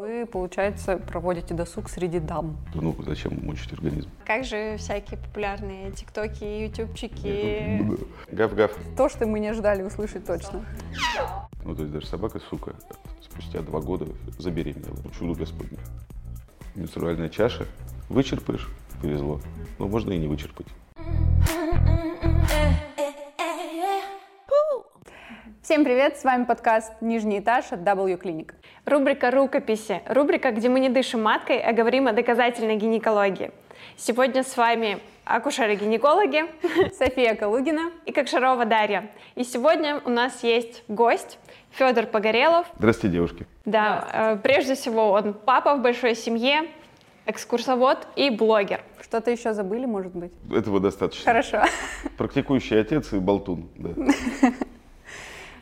Вы, получается, проводите досуг среди дам. Ну, зачем мучить организм? Как же всякие популярные тиктоки, ютубчики? Гав-гав. То, что мы не ожидали услышать точно. Ну, то есть даже собака, сука, спустя два года забеременела. Чудо Господне. Менструальная чаша. Вычерпаешь, повезло. Но можно и не вычерпать. Всем привет, с вами подкаст «Нижний этаж» от W Clinic. Рубрика «Рукописи». Рубрика, где мы не дышим маткой, а говорим о доказательной гинекологии. Сегодня с вами акушеры-гинекологи София Калугина и Кокшарова Дарья. И сегодня у нас есть гость Федор Погорелов. Здравствуйте, девушки. Да, э, прежде всего он папа в большой семье, экскурсовод и блогер. Что-то еще забыли, может быть? Этого достаточно. Хорошо. Практикующий отец и болтун. Да.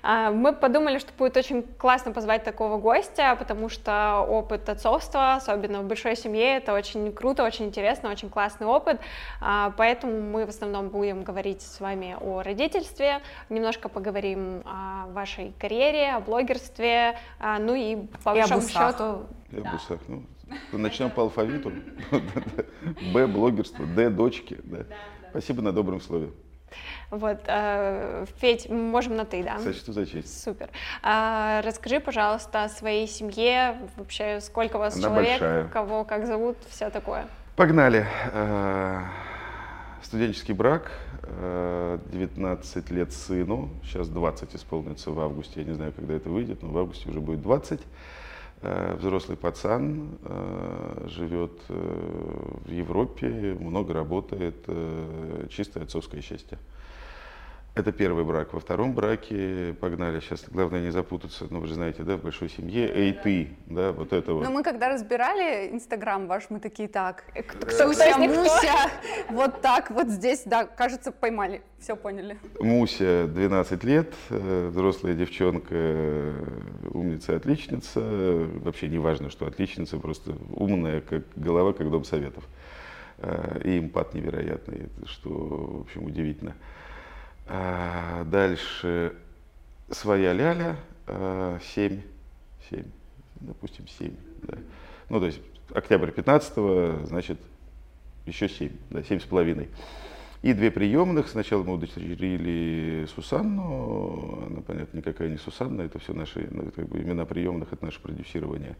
А, Мы подумали, что будет очень классно позвать такого гостя, потому что опыт отцовства, особенно в большой семье, это очень круто, очень интересно, очень классный опыт. А, Поэтому мы в основном будем говорить с вами о родительстве, немножко поговорим о вашей карьере, о блогерстве, а, ну и по И большому счету Я в усах. Ну, начнем по алфавиту. Б, блогерство, Д, дочки. Да. Спасибо на добром слове. Вот, э, Федь, мы можем на ты, да? Сочту за честь. Супер. А, расскажи, пожалуйста, о своей семье, вообще сколько у вас Она человек, большая. кого как зовут, все такое. Погнали. Э, Студенческий брак, э, 19 лет сыну, сейчас 20 исполнится в августе, я не знаю, когда это выйдет, но в августе уже будет 20. Э, Взрослый пацан, э, живет э, в Европе, много работает, чистое отцовское счастье. Это первый брак. Во втором браке погнали. Сейчас главное не запутаться. Ну, вы же знаете, да, в большой семье. Эй, ты, да, вот это вот. Но мы когда разбирали Инстаграм ваш, мы такие, так, Кто, кто из Суся, них кто? Муся, вот так, вот здесь, да, кажется, поймали, все поняли. Муся 12 лет, э, взрослая девчонка, э, умница, отличница. Вообще не важно, что отличница, просто умная, как голова, как дом советов. Э, И импат невероятный, что, в общем, удивительно. А Дальше своя ляля, 7, 7, допустим, 7. Да. Ну, то есть октябрь 15 значит, еще 7, да, 7 с половиной. И две приемных. Сначала мы удочерили Сусанну. Она, понятно, никакая не Сусанна. Это все наши ну, как бы имена приемных, это наше продюсирование.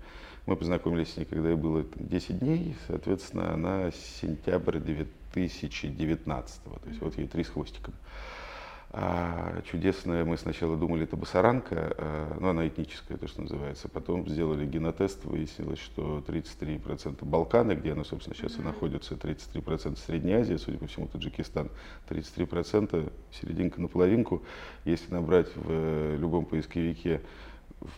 Мы познакомились с ней, когда ей было там, 10 дней. Соответственно, она сентябрь 2019. То есть вот ей три с хвостиком. А, чудесная, мы сначала думали, это басаранка, а, ну она этническая, то, что называется. Потом сделали генотест, выяснилось, что 33% Балканы, где она, собственно, сейчас и находится, 33% Средняя Азия, судя по всему, Таджикистан, 33% серединка на половинку. Если набрать в э, любом поисковике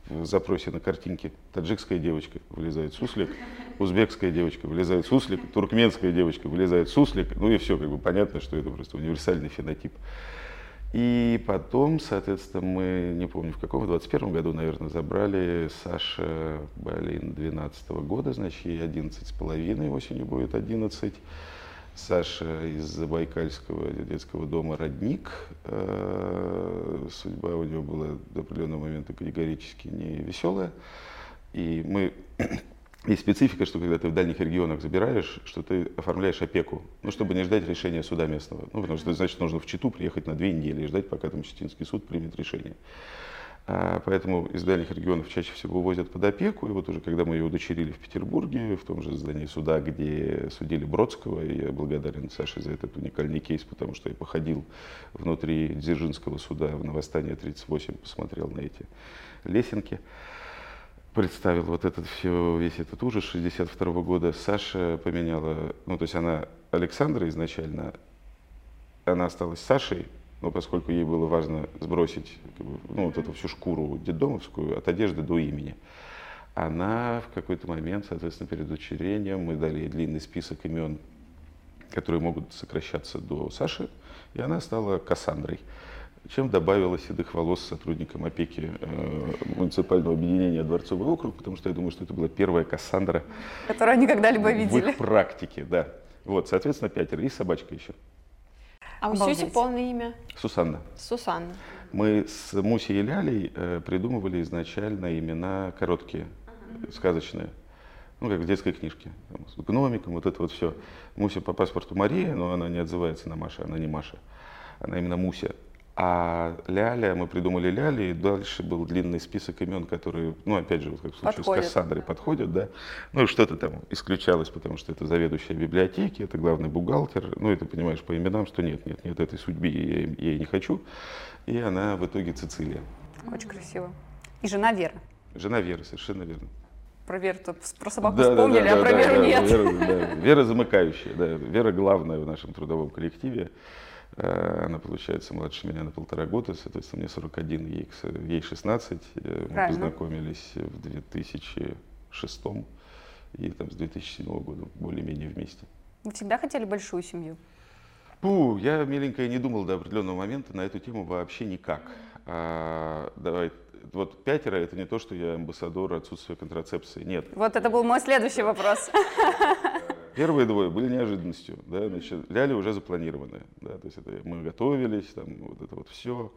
в запросе на картинке таджикская девочка вылезает суслик, узбекская девочка вылезает суслик, туркменская девочка вылезает суслик, ну и все, как бы понятно, что это просто универсальный фенотип. И потом, соответственно, мы, не помню в каком, в 21 году, наверное, забрали Саша Балин 12 года, значит, ей 11 с половиной, осенью будет 11. Саша из Забайкальского детского дома «Родник». Э, Судьба у него была до определенного момента категорически не веселая. И мы есть специфика, что когда ты в дальних регионах забираешь, что ты оформляешь опеку, ну, чтобы не ждать решения суда местного. Ну, потому что, значит, нужно в Читу приехать на две недели и ждать, пока там Читинский суд примет решение. А, Поэтому из дальних регионов чаще всего увозят под опеку. И вот уже когда мы ее удочерили в Петербурге, в том же здании суда, где судили Бродского, и я благодарен Саше за этот уникальный кейс, потому что я походил внутри Дзержинского суда в Новостание 38, посмотрел на эти лесенки представил вот этот все, весь этот ужас 62 года. Саша поменяла, ну то есть она Александра изначально, она осталась Сашей, но поскольку ей было важно сбросить как бы, ну, вот эту всю шкуру детдомовскую от одежды до имени, она в какой-то момент, соответственно, перед учреждением мы дали ей длинный список имен, которые могут сокращаться до Саши, и она стала Кассандрой чем добавила седых волос сотрудникам опеки э, муниципального объединения Дворцовый округ, потому что я думаю, что это была первая Кассандра Которую они когда-либо в видели. их практике, да. Вот, соответственно, пятеро. И собачка еще. А у. Сюси полное имя? Сусанна. Сусанна. Мы с Мусей и Лялей э, придумывали изначально имена короткие. сказочная. Ну, как в детской книжке. Там, с гномиком, вот это вот все. Муся по паспорту Мария, но она не отзывается на Маша, она не Маша. Она именно Муся. А Ляля, мы придумали Ляля, и дальше был длинный список имен, которые, ну, опять же, вот как в случае Подходят. с Кассандрой, подходят, да. Ну, что-то там исключалось, потому что это заведующая библиотеки, это главный бухгалтер. Ну, и ты понимаешь по именам, что нет, нет, нет, этой судьбы я, я ей не хочу. И она в итоге Цицилия. Очень красиво. И жена Вера. Жена Веры, совершенно верно. Про Веру тут про собаку Да, да, вспомнили, да, а про да, Веру да, нет. Вера, да. Вера замыкающая, да. Вера главная в нашем трудовом коллективе. Э, Она, получается, младше меня на полтора года, соответственно, мне 41, ей, ей 16. Э, Мы Правильно. познакомились в 2006 и там с 2007 года более-менее вместе. Вы всегда хотели большую семью? Фу, я, миленькая, не думал до определенного момента на эту тему вообще никак. А, давай, вот пятеро это не то, что я амбассадор отсутствия контрацепции. Нет, Вот это был мой следующий вопрос. Первые двое были неожиданностью, да, значит, ляли уже запланированные, да, то есть это мы готовились, там, вот это вот все.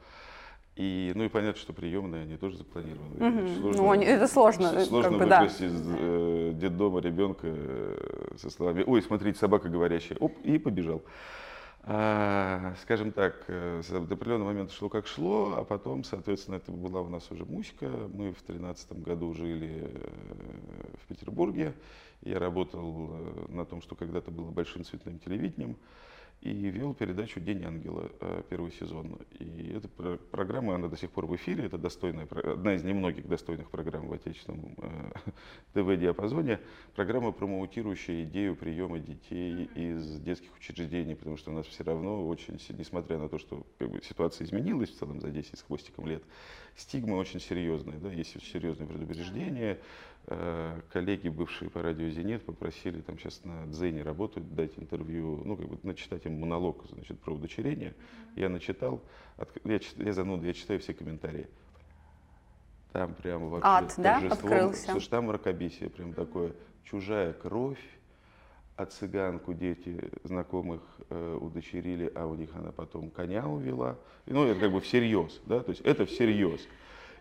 И, ну и понятно, что приемные, они тоже запланированы. Мгм. Сложно- Ну, они- это сложно, Сложно как бы, да. выкрасть из э, детдома ребенка э, со словами «Ой, смотрите, собака говорящая», оп, и побежал. А, скажем так, э, с- определенного момента шло как шло, а потом, соответственно, это была у нас уже Муська. Мы в тринадцатом году жили э, в Петербурге. Я работал э, на том, что когда-то было большим цветным телевидением, и вел передачу «День ангела», э, первый сезон. И эта про- программа, она до сих пор в эфире, это достойная, одна из немногих достойных программ в отечественном э, ТВ-диапазоне. Программа, промоутирующая идею приема детей из детских учреждений, потому что у нас все равно очень, несмотря на то, что как бы, ситуация изменилась в целом за 10 с хвостиком лет, стигма очень серьезная, да, есть серьезные предубеждения. Э, Коллеги, бывшие по радио «Зенит», попросили там сейчас на Дзене работают, дать интервью, ну, как бы начитать им монолог, значит, про удочерение. Я начитал, отк- я, я зануда, я читаю все комментарии. Там прямо вообще Ад, да, открылся? Слушай, там мракобесие прям такое. Чужая кровь, а цыганку дети знакомых э, удочерили, а у них она потом коня увела. Ну, это как бы всерьез, да, то есть это всерьез.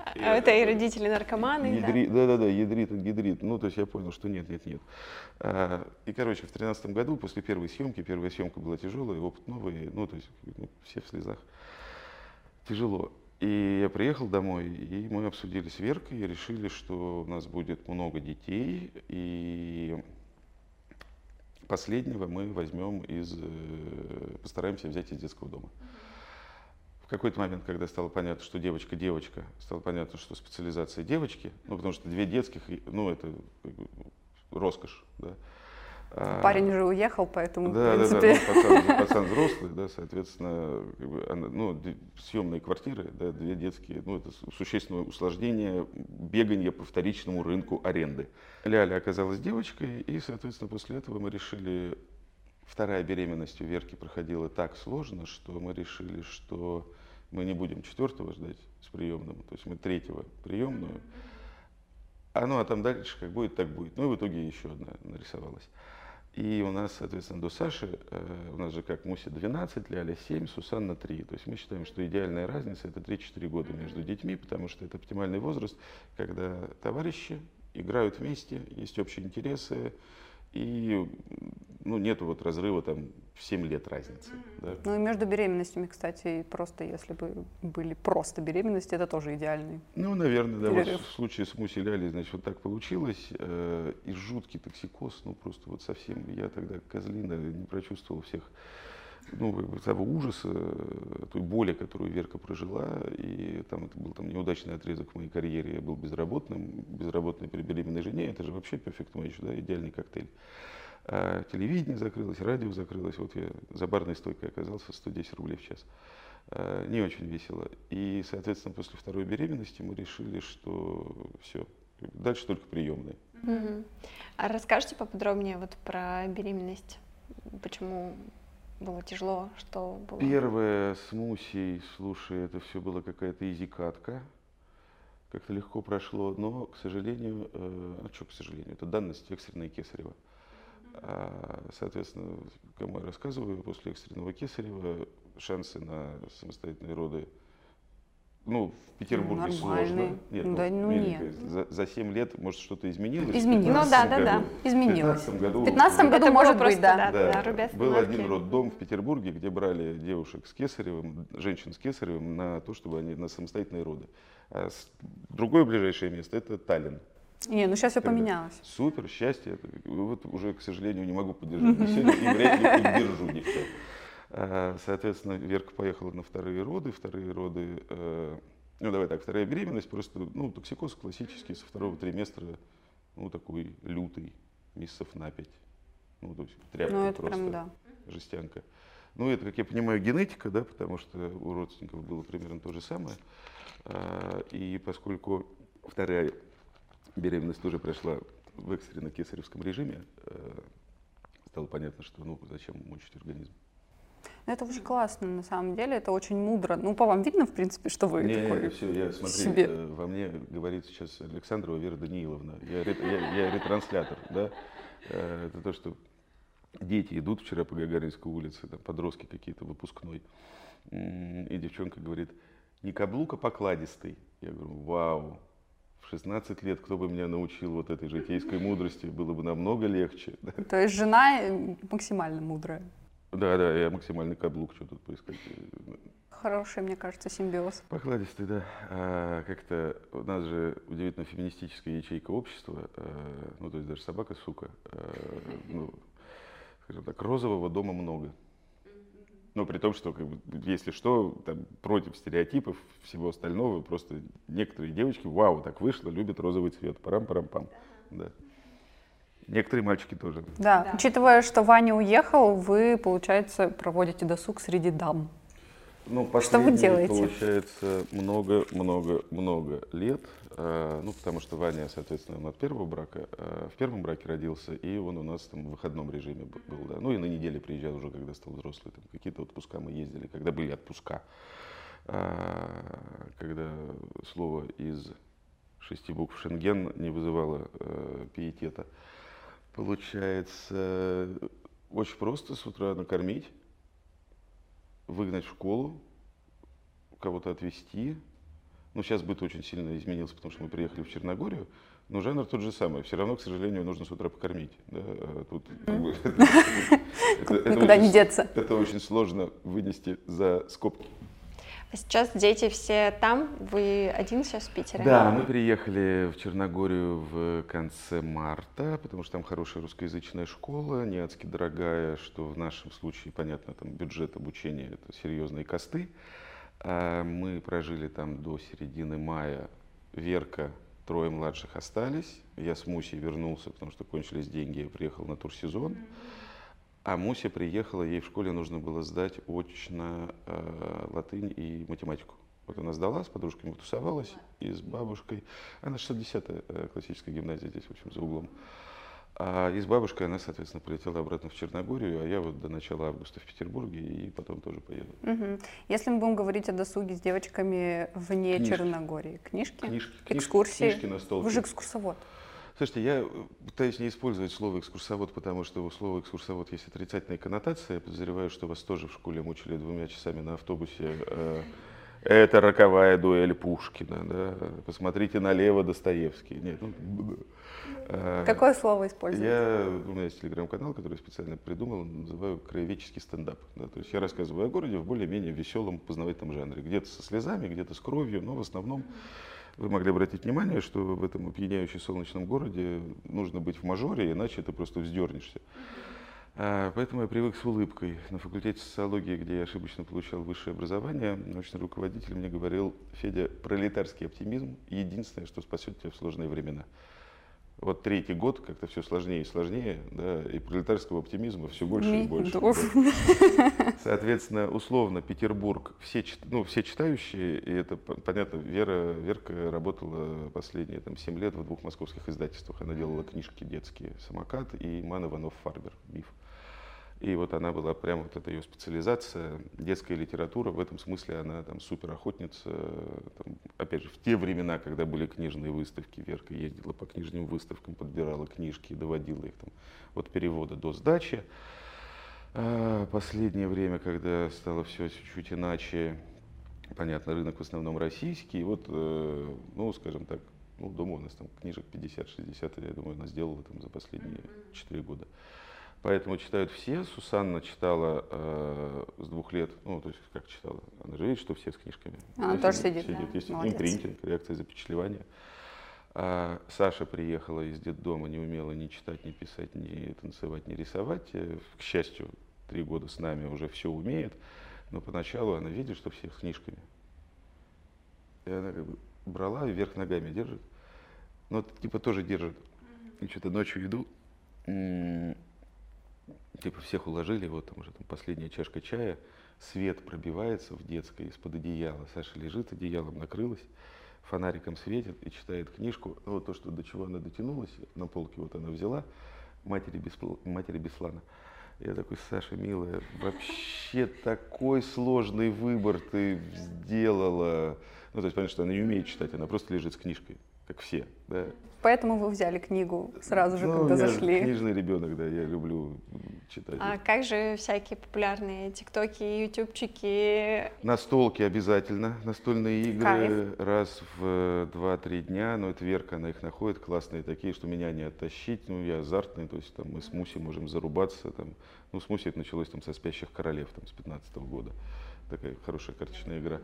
А Это и родители наркоманы. да. Ядри- Да-да-да, ядрит, он ядрит. Ну, то есть я понял, что нет, нет, нет. А, И, короче, в тринадцатом году, после первой съемки, первая съемка была тяжелая, опыт новый, ну, то есть ну, все в слезах. Тяжело. И я приехал домой, и мы обсудили с Веркой, и решили, что у нас будет много детей, и последнего мы возьмем из, э, постараемся взять из детского дома. В какой-то момент, когда стало понятно, что девочка девочка, стало понятно, что специализация девочки, ну потому что две детских, ну это как бы, роскошь, да. А, Парень уже уехал, поэтому, да, в да, да, принципе... ну, пацан, пацан взрослый, да, соответственно, как бы, она- ну, съемные квартиры, да, две детские, ну, это су- существенное усложнение бегания по вторичному рынку аренды. Ляля оказалась девочкой, и, соответственно, после этого мы решили, вторая беременность у Верки проходила так сложно, что мы решили, что мы не будем четвертого ждать с приемным, то есть мы третьего приемную, а ну а там дальше как будет, так будет. Ну и в итоге еще одна нарисовалась. И у нас, соответственно, до Саши, э, у нас же как Мусе 12, Ляля 7, Сусанна 3. То есть мы считаем, что идеальная разница это 3-4 года между детьми, потому что это оптимальный возраст, когда товарищи играют вместе, есть общие интересы, и ну, нету вот разрыва там в 7 лет разницы. да. Ну и между беременностями, кстати, просто если бы были просто беременности, это тоже идеальный. Ну, наверное, да. Вот в случае с Мусей Лялей, значит, вот так получилось. э, И жуткий токсикоз, ну, просто вот совсем, я тогда козлина не прочувствовал всех, ну, того ужаса, э, той боли, которую Верка прожила. И там это был там неудачный отрезок в моей карьере. Я был безработным, безработный при беременной жене. Это же вообще перфект матч, да, идеальный коктейль. А телевидение закрылось, радио закрылось. Вот я за барной стойкой оказался, 110 рублей в час. А, Не очень весело. И, соответственно, после второй беременности мы решили, что все, дальше только приемные. Мгм. А расскажите поподробнее вот про беременность. Почему было тяжело, что было? Первое с Мусей, слушай, это все было какая-то изи-катка. Как-то легко прошло, но, к сожалению, э, а что, к сожалению, это данность экстренной кесарева. А, соответственно, кому я рассказываю, после экстренного кесарева шансы на самостоятельные роды Ну, в Петербурге Ну, сложно. Нет, Да, ну, миленькая, нет. За, за 7 лет, может, что-то изменилось? Изменилось. Ну да, 15 да, да. Изменилось. В 15 году... В 15 году, Это может просто, быть, да. да. да, рубец был становки. один роддом в Петербурге, где брали девушек с кесаревым, женщин с кесаревым на то, чтобы они на самостоятельные роды. А с- другое ближайшее место это Таллин. Не, ну сейчас все поменялось. Супер, счастье. Вот уже, к сожалению, не могу поддержать беседу и вряд ли поддержу девчат. А, Соответственно, Верка поехала на вторые роды. Вторые роды, э, ну давай так, вторая беременность, просто, ну, токсикоз классический со второго триместра, ну, такой лютый, месяцев на пять. Ну, то есть тряпка Ну это просто, прям, да. жестянка. Ну, это, как я понимаю, генетика, да, потому что у родственников было примерно то же самое. А, И поскольку вторая беременность тоже прошла в экстренно-кесаревском режиме, э, стало понятно, что ну зачем мучить организм. Ну, Это очень классно, на самом деле, это очень мудро. Ну, по вам видно, в принципе, что вы Не, такой все, я смотри, себе. э, во мне говорит сейчас Александрова Вера Данииловна. Я, я- я ретранслятор, да. Э, Это то, что дети идут вчера по Гагаринской улице, там подростки какие-то выпускной, и девчонка говорит, не каблук, а покладистый. Я говорю, вау, в 16 лет кто бы меня научил вот этой житейской мудрости, было бы намного легче. То есть жена э, максимально мудрая. Да, да, я максимальный каблук, что тут поискать. Хороший, мне кажется, симбиоз. Покладистый, да. А, как-то у нас же удивительно феминистическая ячейка общества, э, ну, то есть даже собака, сука, э, ну, скажем так, розового дома много. Ну, при том, что, как бы, если что, там, против стереотипов, всего остального, просто некоторые девочки, вау, так вышло, любят розовый цвет, парам-парам-пам. Да. Некоторые мальчики тоже. Да. Да. учитывая, что Ваня уехал, вы, получается, проводите досуг среди дам. Ну, Что вы делаете? Получается, много-много-много лет. э, Ну, потому что Ваня, соответственно, он от первого брака, э, в первом браке родился, и он у нас там в выходном режиме был, да. Ну, и на неделе приезжал уже, когда стал взрослый. Там какие-то отпуска мы ездили, когда были отпуска. А, Когда слово из шести букв Шенген не вызывало э, пиетета. Получается, очень просто с утра накормить, выгнать в школу, кого-то отвезти. Ну, сейчас быт очень сильно изменился, потому что мы приехали в Черногорию, но жанр тот же самый. Все равно, к сожалению, нужно с утра покормить. да, а Тут Никуда не деться. Это очень сложно вынести за скобки. А сейчас дети все там, вы один сейчас в Питере? Да, мы приехали в Черногорию в конце марта, потому что там хорошая русскоязычная школа, не адски дорогая, что в нашем случае, понятно, там бюджет обучения – это серьезные косты. А Мы прожили там до середины мая. Верка, трое младших остались. Я с Мусей вернулся, потому что кончились деньги, я приехал на турсезон. А Муся приехала, ей в школе нужно было сдать очно э, латынь и математику. Вот она сдала, с подружками тусовалась и с бабушкой. Она 60-я э, классическая гимназия здесь, в общем, за углом. А и с бабушкой она, соответственно, полетела обратно в Черногорию, а я вот до начала августа в Петербурге и потом тоже поеду. Мгм. Если мы будем говорить о досуге с девочками вне Книжки. Черногории, книжки, Книжки, книжки, экскурсии. книжки на стол. Вы же экскурсовод. Слушайте, я э, пытаюсь не использовать слово экскурсовод, потому что у слова экскурсовод есть отрицательная коннотация. Я подозреваю, что вас тоже в школе мучили двумя часами на автобусе. э, Это роковая дуэль Пушкина. Да? Посмотрите налево Достоевский. Нет, ну, Какое слово используете? я, у меня есть телеграм-канал, который я специально придумал, называю краеведческий стендап. Да, то есть я рассказываю о городе в более-менее веселом познавательном жанре. Где-то со слезами, где-то с кровью, но в основном вы могли обратить внимание, что в этом опьяняющем солнечном городе нужно быть в мажоре, иначе ты просто вздернешься. А, Поэтому я привык с улыбкой. На факультете социологии, где я ошибочно получал высшее образование, научный руководитель мне говорил, Федя, пролетарский оптимизм – единственное, что спасет тебя в сложные времена. Вот третий год как-то все сложнее и сложнее, да, и пролетарского оптимизма все больше и больше. Да. Соответственно, условно, Петербург, все, ну, все читающие, и это понятно, Вера, Верка работала последние там, 7 лет в двух московских издательствах. Она делала книжки детские «Самокат» и «Ман Иванов Фарбер. Миф». И вот она была прямо вот эта ее специализация, детская литература, в этом смысле она там супер охотница. Там, опять же, в те времена, когда были книжные выставки, Верка ездила по книжным выставкам, подбирала книжки, доводила их там от перевода до сдачи. А, Последнее время, когда стало все чуть-чуть иначе, понятно, рынок в основном российский. Вот, э, ну, скажем так, ну, дома у нас там книжек 50-60, я думаю, она сделала там за последние 4 года. Поэтому читают все. Сусанна читала э, с двух лет, ну, то есть как читала? Она же видит, что все с книжками. Она тоже сидит, сидит. Да. Есть Молодец. импринтинг, реакция запечатлевания. А Саша приехала из детдома, не умела ни читать, ни писать, ни танцевать, ни рисовать. Э, к счастью, три года с нами уже все умеет. Но поначалу она видит, что все с книжками. И она как бы брала и вверх ногами держит. Ну, типа тоже держит. И что-то ночью иду, типа всех уложили, вот там уже там последняя чашка чая, свет пробивается в детской из-под одеяла. Саша лежит, одеялом накрылась, фонариком светит и читает книжку. Вот то, что до чего она дотянулась, на полке вот она взяла, матери, Беспл... матери Беслана. Я такой, Саша, милая, вообще такой сложный выбор ты сделала. Ну, то есть, понятно, что она не умеет читать, она просто лежит с книжкой как все. Да. Поэтому вы взяли книгу сразу же, ну, когда я зашли. книжный ребенок, да, я люблю читать. А как же всякие популярные тиктоки, ютубчики? Настолки обязательно, настольные игры Кайф. раз в два-три дня, но это Верка, она их находит, классные такие, что меня не оттащить, ну я азартный, то есть там мы с Муси можем зарубаться, там, ну с Муси это началось там со «Спящих королев» там с 15 -го года, такая хорошая карточная игра.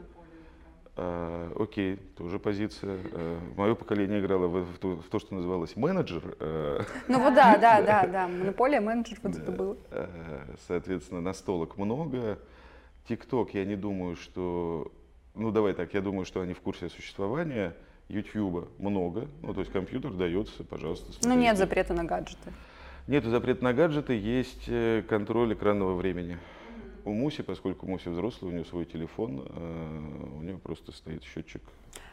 А, окей, тоже позиция. А, мое поколение играло в, в, то, в то, что называлось менеджер. А, ну вот да, да, да, да. Монополия, менеджер, вот это было. Соответственно, настолок много. ТикТок, я не думаю, что... Ну давай так, я думаю, что они в курсе существования. Ютьюба много, ну то есть компьютер дается, пожалуйста. Смотрите. Ну нет запрета на гаджеты. Нет запрета на гаджеты, есть э, контроль экранного времени. У Муси, поскольку Муси взрослый, у нее свой телефон, э, у нее просто стоит счетчик.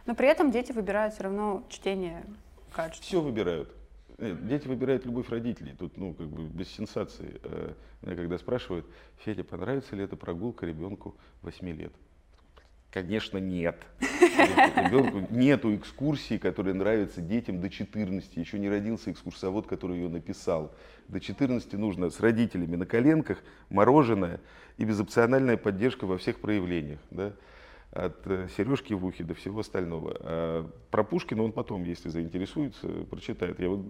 Но при этом дети выбирают все равно чтение качества. Все выбирают. Нет, дети выбирают любовь родителей. Тут, ну, как бы без сенсации. Э, меня когда спрашивают, Федя, понравится ли эта прогулка ребенку 8 лет? Конечно, нет. Ребенку нету экскурсии, которая нравится детям до 14. Еще не родился экскурсовод, который ее написал. До 14 нужно с родителями на коленках, мороженое и безопциональная поддержка во всех проявлениях. Да? От э, сережки в ухе до всего остального. А про Пушкина он потом, если заинтересуется, прочитает. Я вот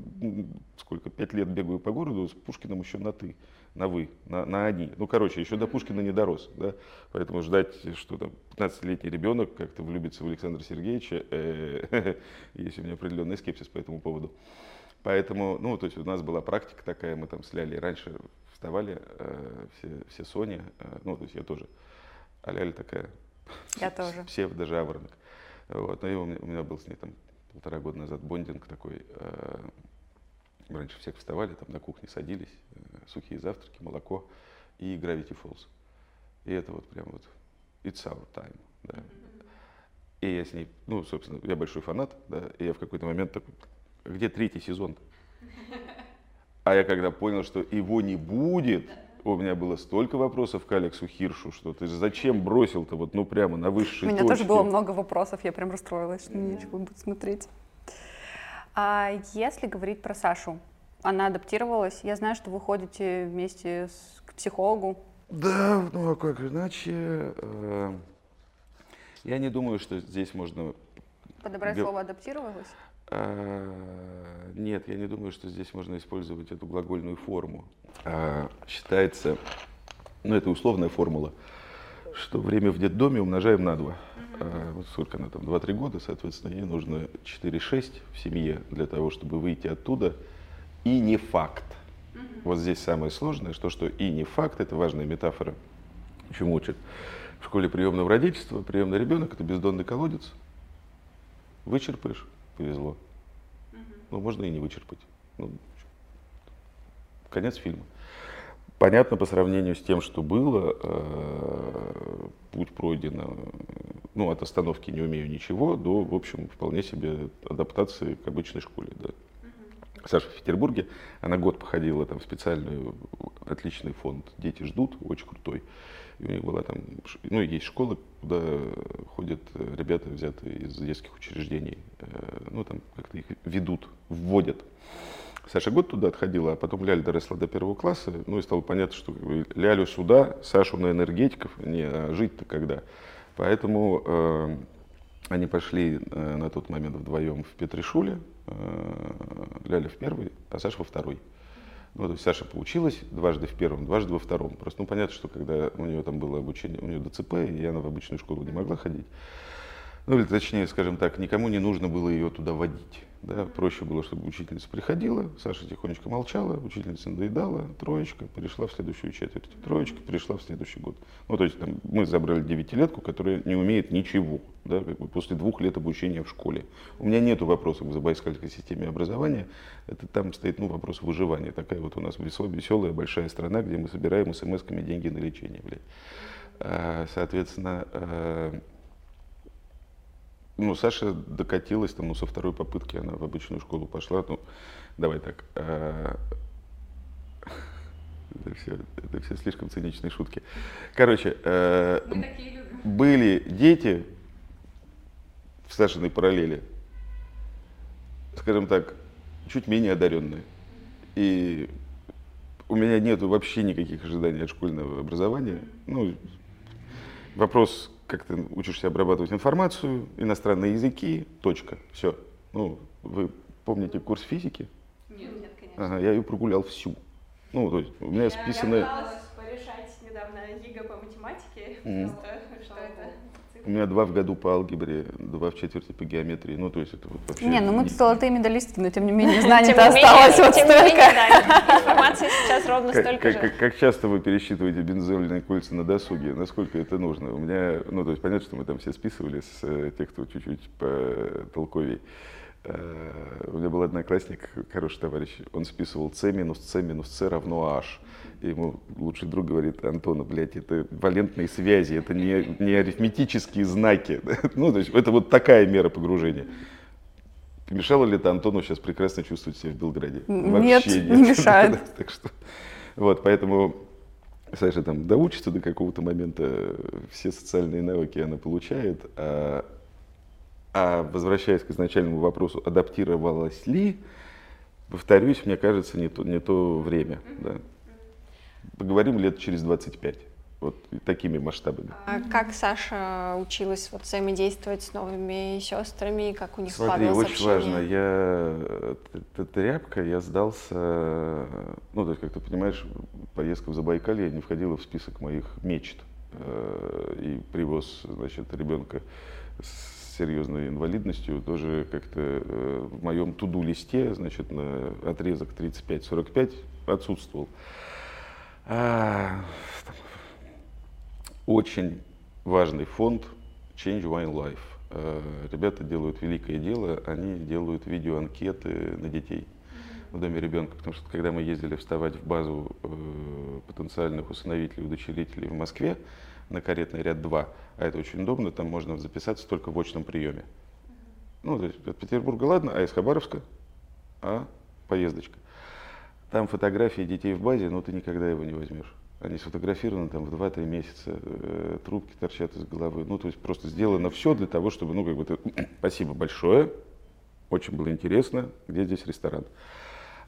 сколько, пять лет бегаю по городу с Пушкиным еще на «ты» на вы, на, на они. Ну, короче, еще до Пушкина не дорос, да, поэтому ждать, что там 15-летний ребенок как-то влюбится в Александра Сергеевича, э, есть у меня определенный скепсис по этому поводу. Поэтому, ну, то есть у нас была практика такая, мы там с Лялей раньше вставали, э, все, все Соня, э, ну, то есть я тоже, а Ляля такая, я тоже. псевдожаворонок. Вот, ну, и у меня, у меня был с ней там полтора года назад бондинг такой, э, Раньше всех вставали, там на кухне садились, э, сухие завтраки, молоко и Gravity Falls. И это вот прям вот it's our time. Да. И я с ней, ну, собственно, я большой фанат, да, и я в какой-то момент такой, где третий сезон? А я когда понял, что его не будет, у меня было столько вопросов к Алексу Хиршу, что ты зачем бросил-то вот, ну, прямо на высшей У меня точке? тоже было много вопросов, я прям расстроилась, что нечего будет смотреть. А если говорить про Сашу, она адаптировалась. Я знаю, что вы ходите вместе с, к психологу. Да, ну а как иначе? Э, я не думаю, что здесь можно... Подобрать слово «адаптировалась»? А, нет, я не думаю, что здесь можно использовать эту глагольную форму. А, считается, ну это условная формула, что время в детдоме умножаем на 2. А, вот сколько она там, 2-3 года, соответственно, ей нужно 4-6 в семье для того, чтобы выйти оттуда. И не факт. Вот здесь самое сложное, что, что и не факт, это важная метафора, чему учат. В школе приемного родительства приемный ребенок это бездонный колодец. Вычерпаешь, повезло. Ну, можно и не вычерпать. Ну, конец фильма. Понятно, по сравнению с тем, что было, э, путь пройдено, ну, от остановки не умею ничего, до, в общем, вполне себе адаптации к обычной школе, да. Саша в Петербурге, она год походила там в специальный отличный фонд «Дети ждут», очень крутой. И у них была там, ну, есть школа, куда ходят ребята, взятые из детских учреждений. Э, ну, там как-то их ведут, вводят. Саша год туда отходила, а потом Ляля доросла до первого класса, ну и стало понятно, что Лялю сюда, Сашу на энергетиков, не, а жить-то когда? Поэтому э, они пошли э, на тот момент вдвоем в Петришуле, э, Ляля в первый, а Саша во второй. Ну, то есть Саша поучилась дважды в первом, дважды во втором. Просто, ну, понятно, что когда у нее там было обучение, у нее ДЦП, и она в обычную школу не могла ходить. Ну, или точнее, скажем так, никому не нужно было ее туда водить. Да, проще было, чтобы учительница приходила, Саша тихонечко молчала, учительница надоедала, троечка, перешла в следующую четверть, троечка, перешла в следующий год. Ну, то есть там, мы забрали девятилетку, которая не умеет ничего, да, как бы после двух лет обучения в школе. У меня нет вопросов к забайкальской системе образования, это там стоит ну, вопрос выживания. Такая вот у нас веселая большая страна, где мы собираем смс-ками деньги на лечение. Блядь. А, соответственно, а, ну, Саша докатилась, там, ну, со второй попытки она в обычную школу пошла. Ну, давай так. Э, это все, это все слишком циничные шутки. Короче, э, были дети в Сашиной параллели, скажем так, чуть менее одаренные. И у меня нет вообще никаких ожиданий от школьного образования. Ну, вопрос как ты учишься обрабатывать информацию, иностранные языки, точка, все. Ну, вы помните курс физики? Нет, нет, конечно. Ага, я ее прогулял всю. Ну, то есть у меня я, списано... Я пыталась порешать недавно ЕГЭ по математике, mm. просто. У меня два в году по алгебре, два в четверти по геометрии. Ну, то есть это вот вообще... Не, ну мы золотые медалисты, но тем не менее знания-то осталось вот столько. Информации сейчас ровно столько же. Как часто вы пересчитываете бензольные кольца на досуге? Насколько это нужно? У меня, ну, то есть понятно, что мы там все списывали с э, тех, кто чуть-чуть потолковей. Э, у меня был одноклассник, хороший товарищ, он списывал c минус c минус c равно h. Ему лучший друг говорит, Антона, блядь, это валентные связи, это не, не арифметические знаки. ну, то есть это вот такая мера погружения. Мешало ли это Антону сейчас прекрасно чувствовать себя в Белграде? Нет, нет. не мешает. так что, вот, поэтому Саша там доучится до какого-то момента, все социальные навыки она получает, а, а возвращаясь к изначальному вопросу, адаптировалась ли, повторюсь, мне кажется, не то, не то время. Да поговорим лет через 25. Вот такими масштабами. А как Саша училась вот взаимодействовать с новыми сестрами, как у них Смотри, складывалось очень общение? важно. Я это тряпка, я сдался. Ну, то есть, как ты понимаешь, поездка в Забайкалье не входила в список моих мечт. Э, и привоз, значит, ребенка с серьезной инвалидностью тоже как-то э, в моем туду-листе, значит, на отрезок 35-45 отсутствовал. А, очень важный фонд Change Wine Life. А, ребята делают великое дело, они делают видеоанкеты на детей в доме ребенка, потому что когда мы ездили вставать в базу э, потенциальных усыновителей, удочерителей в Москве на каретный ряд 2, а это очень удобно, там можно записаться только в очном приеме. Ну, то есть от Петербурга ладно, а из Хабаровска, а поездочка. Там фотографии детей в базе, но ты никогда его не возьмешь. Они сфотографированы там в 2-3 месяца, э, трубки торчат из головы. Ну, то есть просто сделано все для того, чтобы, ну, как бы, спасибо большое, очень было интересно, где здесь ресторан.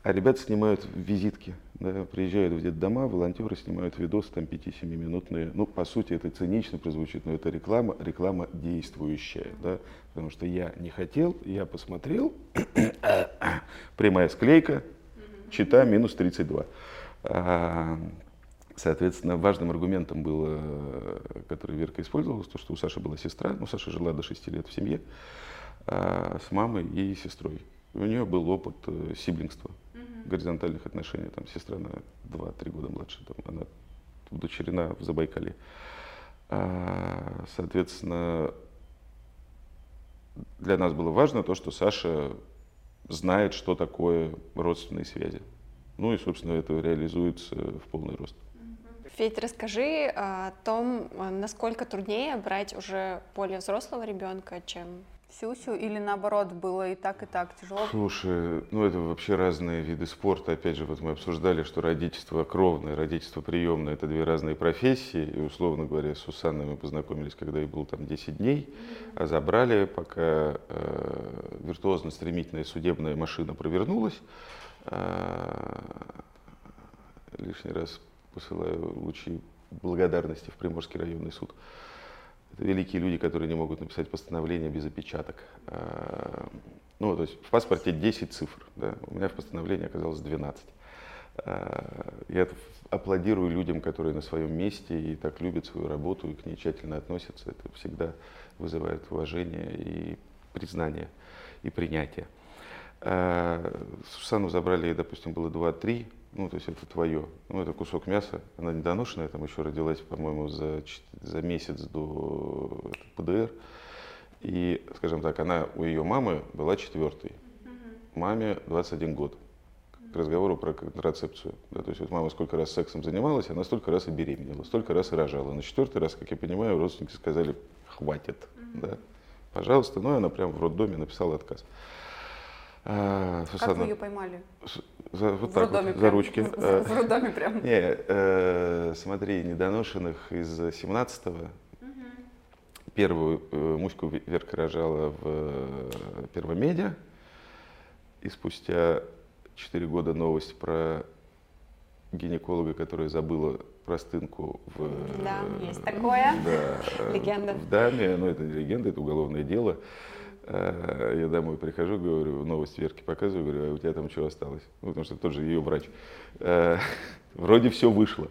А ребята снимают визитки, да, приезжают в детдома, волонтеры снимают видосы там 5-7 минутные. Ну, по сути, это цинично прозвучит, но это реклама, реклама действующая, да, потому что я не хотел, я посмотрел, прямая склейка, чита минус 32. А, соответственно, важным аргументом было, который Верка использовала, то, что у Саши была сестра, ну, Саша жила до 6 лет в семье, а, с мамой и сестрой. у нее был опыт э, сиблингства, горизонтальных отношений. Там сестра на 2-3 года младше, там, она удочерена в Забайкале. А, соответственно, для нас было важно то, что Саша знает, что такое родственные связи. Ну и, собственно, это реализуется в полный рост. Федь, расскажи о том, насколько труднее брать уже более взрослого ребенка, чем Сюсю или наоборот было и так, и так тяжело? Слушай, ну это вообще разные виды спорта. Опять же, вот мы обсуждали, что родительство кровное, родительство приемное – это две разные профессии. И, условно говоря, с Сусанной мы познакомились, когда ей было там 10 дней, а забрали, пока э, виртуозно-стремительная судебная машина провернулась. Э, лишний раз посылаю лучи благодарности в Приморский районный суд. Это великие люди, которые не могут написать постановление без опечаток. А, ну, то есть в паспорте 10 цифр, да, у меня в постановлении оказалось 12. А, я аплодирую людям, которые на своем месте и так любят свою работу и к ней тщательно относятся. Это всегда вызывает уважение и признание и принятие. А, Сусану забрали, допустим, было 2-3, ну, то есть это твое, ну, это кусок мяса, она недоношенная, там еще родилась, по-моему, за, за месяц до ПДР. И, скажем так, она у ее мамы была четвертой. Маме 21 год. К разговору про контрацепцию. Да, то есть вот мама сколько раз сексом занималась, она столько раз и беременела, столько раз и рожала. На четвертый раз, как я понимаю, родственники сказали, хватит. Да, пожалуйста. Ну, и она прямо в роддоме написала отказ. А, Сусанна, как вы ее поймали? За, вот в так вот, прям. за ручки. В, в, роддоме прям. Не, э, смотри, недоношенных из 17-го первую э, муську Верка рожала в э, Первомеде. И спустя 4 года новость про гинеколога, которая забыла простынку в... Да, есть такое. Да, легенда. В Даме, ну это не легенда, это уголовное дело. Э, я домой прихожу, говорю, новость Верки показываю, говорю, а у тебя там что осталось? Ну, потому что тоже ее врач. Э, вроде все вышло.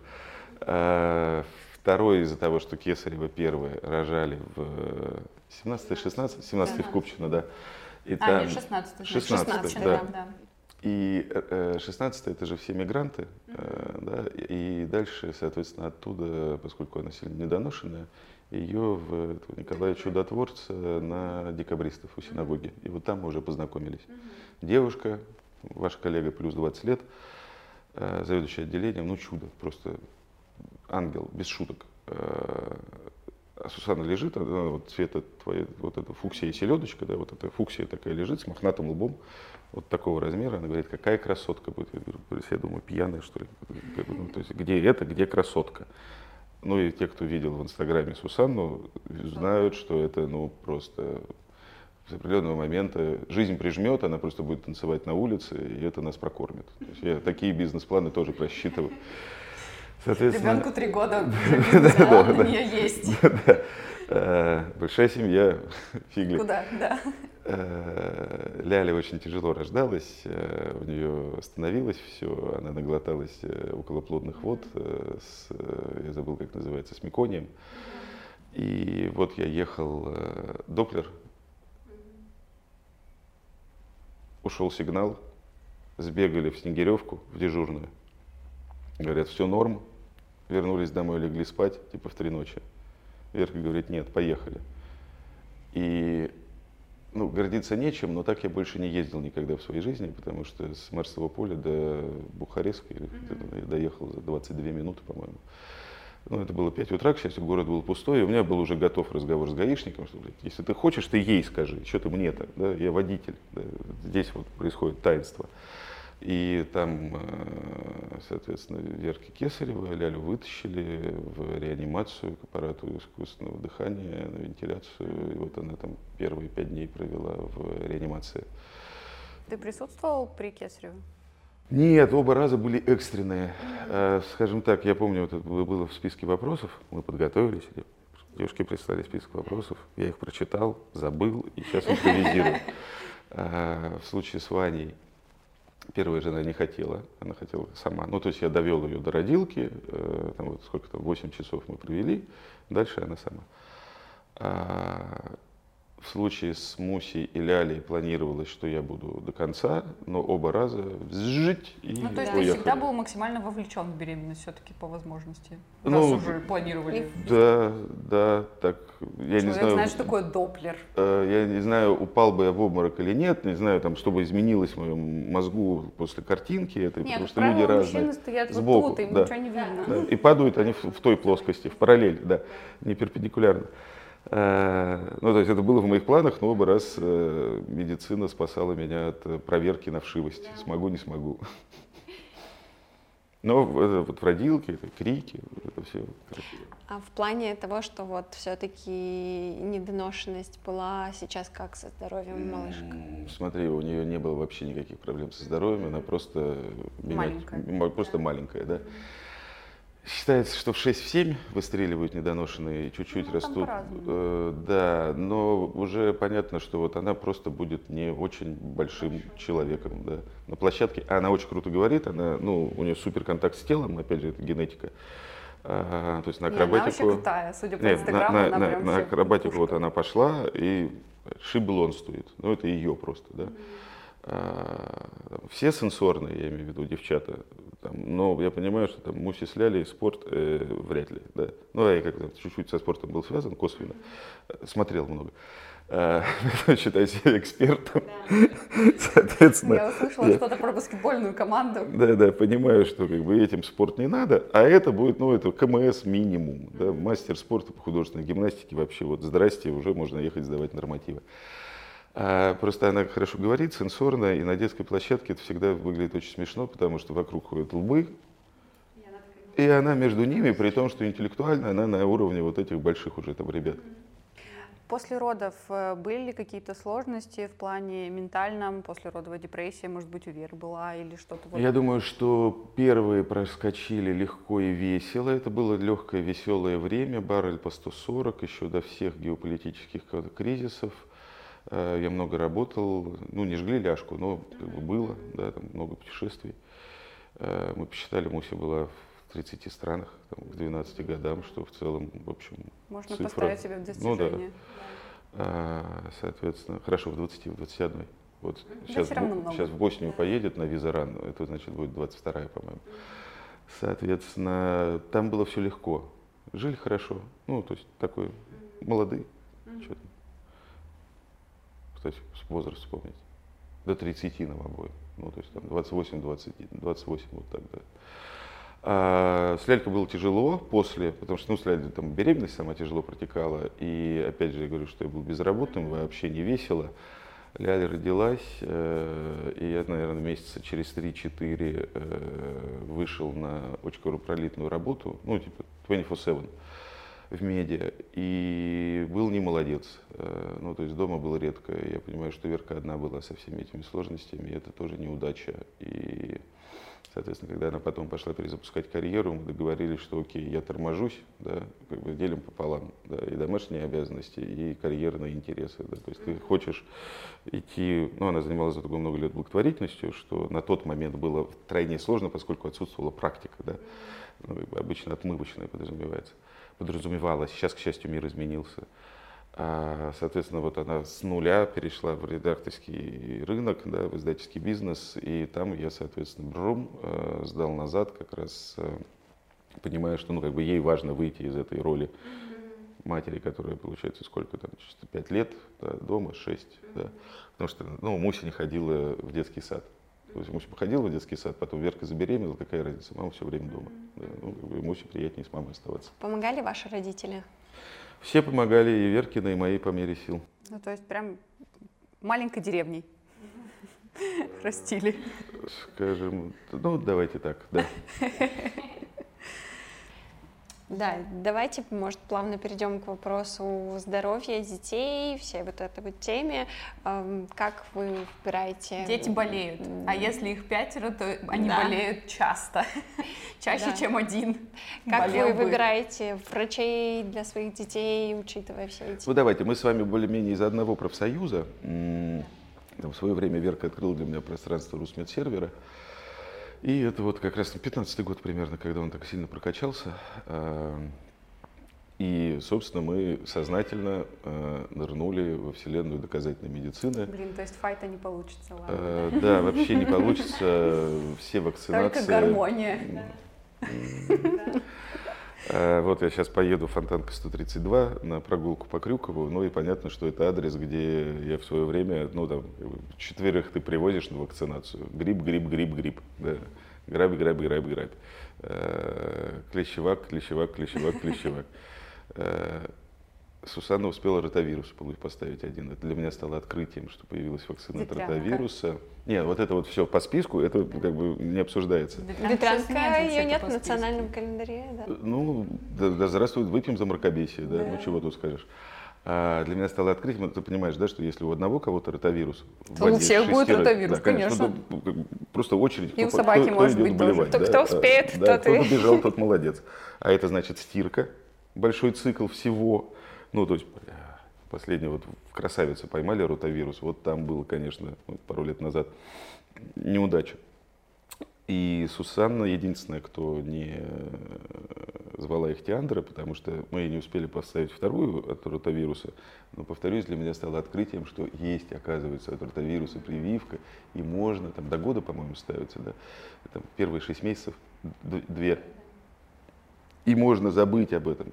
Второй из-за того, что Кесарева первые рожали в 17 16 17 в Купчино, да. И а, там... нет, 16 16, 16 да. да. И э, 16 это же все мигранты, э, да, и дальше, соответственно, оттуда, поскольку она сильно недоношенная, ее в Николая Чудотворца на декабристов у синагоги. И вот там мы уже познакомились. Девушка, ваша коллега плюс 20 лет, э, заведующая отделением, ну чудо, просто ангел, без шуток. Сусана лежит, она вот цвета твоей, вот эта фуксия и селедочка, да, вот эта фуксия такая лежит с мохнатым лбом, вот такого размера, она говорит, какая красотка будет. Я, говорю, я думаю, пьяная, что ли? Ну, то есть, где это, где красотка? Ну и те, кто видел в Инстаграме Сусанну, знают, что это ну просто с определенного момента жизнь прижмет, она просто будет танцевать на улице, и это нас прокормит. Я такие бизнес-планы тоже просчитываю. Соответственно... Ребенку три года, бизнес-план у нее есть. Э, большая семья, фигли. Куда, да. Э, Ляля очень тяжело рождалась, э, у нее остановилось все, она наглоталась околоплодных вод, с, я забыл, как называется, с меконием. И вот я ехал, Доплер, ушел сигнал, сбегали в Снегиревку, в дежурную. Говорят, все норм, вернулись домой, легли спать, типа в три ночи. Верка говорит, нет, поехали. И ну, гордиться нечем, но так я больше не ездил никогда в своей жизни, потому что с Марсового поля до Бухареска mm-hmm. я доехал за 22 минуты, по-моему. Ну, это было 5 утра, к счастью, город был пустой, и у меня был уже готов разговор с гаишником, что, блядь, если ты хочешь, ты ей скажи, что ты мне-то, да, я водитель, да, здесь вот происходит таинство. И там, э, соответственно, Верки Кесарева, Лялю вытащили в реанимацию к аппарату искусственного дыхания, на вентиляцию. И вот она там первые пять дней провела в реанимации. Ты присутствовал при Кесареве? Нет, оба раза были экстренные. Mm-hmm. Скажем так, я помню, вот это было в списке вопросов, мы подготовились, девушки прислали список вопросов, я их прочитал, забыл и сейчас импровизирую. А, в случае с Ваней Первая жена не хотела, она хотела сама. Ну, то есть я довел ее до родилки, э, там вот сколько там, 8 часов мы провели, дальше она сама. А, в случае с Мусей и Лялей планировалось, что я буду до конца, но оба раза жить и Ну, то есть уехали. ты всегда был максимально вовлечен в беременность все-таки по возможности? Ну, раз уже планировали. Да, да, так, я Человек не знаю. знает, что такое доплер. Э, я не знаю, упал бы я в обморок или нет, не знаю, там, что бы изменилось в моем мозгу после картинки этой, нет, потому что люди разные. мужчины стоят сбоку, вот тут, им да, ничего не видно. Да, и падают они в, в той плоскости, в параллель, да, не перпендикулярно. Э, ну, то есть это было в моих планах, но оба раз э, медицина спасала меня от э, проверки на вшивость. Смогу, не смогу. Но вот в родилке, это крики, это все. А в плане того, что вот все-таки недоношенность была сейчас как со здоровьем малышка? Смотри, у нее не было вообще никаких проблем со здоровьем, она просто, маленькая, меня, просто да. маленькая, да. Считается, что в 6-7 выстреливают недоношенные, чуть-чуть Ну, растут. Э, да, но уже понятно, что вот она просто будет не очень большим человеком. Да. На площадке, а она очень круто говорит, она, ну, у нее супер контакт с телом, опять же, это генетика. А, то есть на Не, она акробатику... крутая, судя по Нет, на, инстаграму, на- она на- прям на вообще акробатику вот пушка. она пошла и шиблонствует. Ну, это ее просто, да. А, там все сенсорные, я имею в виду, девчата. Там, но я понимаю, что там Лялей спорт э, вряд ли, да. Ну, я как-то чуть-чуть со спортом был связан, косвенно. Э, Смотрел много. А, считаю себя экспертом. Соответственно, Я услышала я- что-то про баскетбольную команду. да, да, понимаю, что как бы этим спорт не надо, а это будет, ну, это КМС минимум, да, мастер спорта по художественной гимнастике вообще, вот, здрасте, уже можно ехать сдавать нормативы. А просто она хорошо говорит, сенсорно, и на детской площадке это всегда выглядит очень смешно, потому что вокруг ходят лбы, и она между ними, при том, что интеллектуально она на уровне вот этих больших уже там ребят. После родов э, были ли какие-то сложности в плане ментальном, послеродовая депрессия, может быть, у Веры была или что-то вот? Я думаю, что первые проскочили легко и весело. Это было легкое, веселое время, баррель по 140, еще до всех геополитических кризисов. Э, Я много работал, ну не жгли ляжку, но как бы было, да, там много путешествий. Э, Мы посчитали, Муся была в 30 странах там, к 12 годам, что в целом, в общем, Можно цифра. поставить себя в Ну да. достижение. а, соответственно, хорошо, в 20, в 21. Вот Да сейчас, всё равно в, сейчас в Боснию поедет на визаран, это значит будет 22 по-моему. Соответственно, там было все легко. Жили хорошо. Ну, то есть такой молодые. Чё там. Кстати, возраст вспомнить. До 30 нам обоим. Ну, то есть там 28, 20, 28, вот так, да. А с Лялькой было тяжело после, потому что, ну, с Лялькой там беременность сама тяжело протекала. И опять же, я говорю, что я был безработным, вообще не весело. Ляля родилась, э, и я, наверное, месяца через 3-4 э, вышел на очень кровопролитную работу, ну, типа 24-7 в медиа, и был не молодец. Э, Ну, то есть дома было редко. Я понимаю, что Верка одна была со всеми этими сложностями, и это тоже неудача. И, соответственно, когда она потом пошла перезапускать карьеру, мы договорились, что окей, я торможусь, да, как бы делим пополам, да, и домашние обязанности, и карьерные интересы. Да. То есть ты хочешь идти, ну, она занималась за такое много лет благотворительностью, что на тот момент было втройне сложно, поскольку отсутствовала практика, да. Ну, обычно отмывочная подразумевается подразумевалось. Сейчас, к счастью, мир изменился. А, соответственно, вот она с нуля перешла в редакторский рынок, да, в издательский бизнес, и там я, соответственно, брум, э, сдал назад, как раз э, понимая, что ну, как бы ей важно выйти из этой роли матери, которая, получается, сколько там, пять лет, да, дома, шесть, да, потому что, ну, Муся не ходила в детский сад. Муся походила в детский сад, потом Верка забеременела, какая разница, мама все время дома. Да, ну, Мусе приятнее с мамой оставаться. Помогали ваши родители? Все помогали, и Веркина, и моей по мере сил. Ну, то есть прям маленькой деревней растили. Скажем, ну, давайте так, да. Да, давайте, может, плавно перейдем к вопросу здоровья детей, всей вот этой вот теме. Эм, Как вы выбираете? Дети болеют, а если их пятеро, то они Да. болеют часто, чаще, Да. чем один. Как болел вы бы. выбираете врачей для своих детей, учитывая все эти... Ну, давайте, мы с вами более-менее из одного профсоюза. Там, в свое время Верка открыла для меня пространство Русмедсервера. И это вот как раз 15 год примерно, когда он так сильно прокачался. А, И, собственно, мы сознательно э, нырнули во вселенную доказательной медицины. Блин, то есть файта не получится, ладно. Э, Да, вообще не получится. Все вакцинации. Только гармония. Э, Вот я сейчас поеду в Фонтанка 132 на прогулку по Крюкову, ну и понятно, что это адрес, где я в свое время, ну там, четверых ты привозишь на вакцинацию. Гриб, гриб, гриб, гриб. Да. Грабь, грабь, грабь, грабь. Э, Клещевак, клещевак, клещевак, клещевак. Э, Сусанна успела ротавирус поставить один. Это для меня стало открытием, что появилась вакцина от Ветрянка. ротавируса. Нет, вот это вот все по списку, это как бы не обсуждается. Ветрянка, ее нет в национальном календаре, да? Ну, да, да здравствует, выпьем за мракобесие, да, ну чего тут скажешь. А для меня стало открытием, ты понимаешь, да, что если у одного кого-то ротавирус, то у всех будет ротавирус, да, конечно. конечно. Ну, просто очередь. И у собаки кто, может кто быть болевать, тоже. да? Кто успеет, а, да, тот и- Кто добежал, тот молодец. А это значит стирка, большой цикл всего. Ну, то есть э, последний вот в красавице поймали ротавирус. Вот там было, конечно, пару лет назад неудача. И Сусанна единственная, кто не э, звала их Тиандра, потому что мы не успели поставить вторую от ротавируса. Но, повторюсь, для меня стало открытием, что есть, оказывается, от ротавируса прививка, и можно, там до года, по-моему, ставится, да, там, первые шесть месяцев, две. И можно забыть об этом.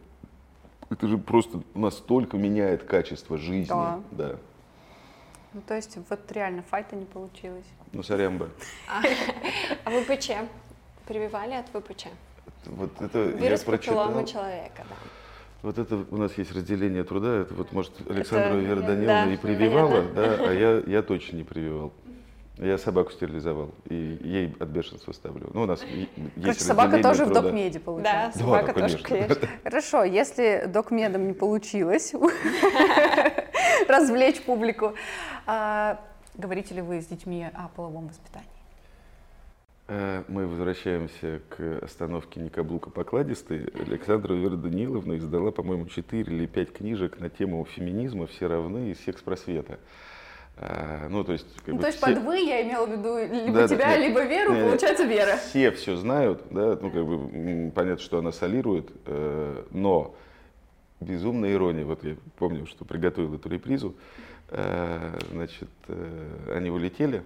Это же просто настолько меняет качество жизни. Да. да. Ну, то есть вот реально файта не получилось. Ну, сорямба. А ВПЧ? Прививали от ВПЧ? Вот это Вирус я прочитал. человека, да. Вот это у нас есть разделение труда. Это вот, может, Александра Это, Вера да, и прививала, да, а я, я точно не прививал. Я собаку стерилизовал и ей от бешенства ставлю. Ну, у нас есть Короче, собака тоже в труда. докмеде Да, получается. собака да, тоже, конечно. Хорошо, если докмедом не получилось развлечь публику, а, говорите ли вы с детьми о половом воспитании? Э, Мы возвращаемся к остановке «Не каблука покладистый». Александра Вера Даниловна издала, по-моему, 4 или 5 книжек на тему феминизма «Все равны» и секс-просвета. А, Ну, то есть, как Ну, бы то есть все- под «вы» я имела в виду либо Да, да, тебя, нет. либо Веру, Не, не. получается Вера. Все все знают, да, ну как бы понятно, что она солирует, э, но безумная ирония. Вот я помню, что приготовил эту репризу. Э, значит, э, они улетели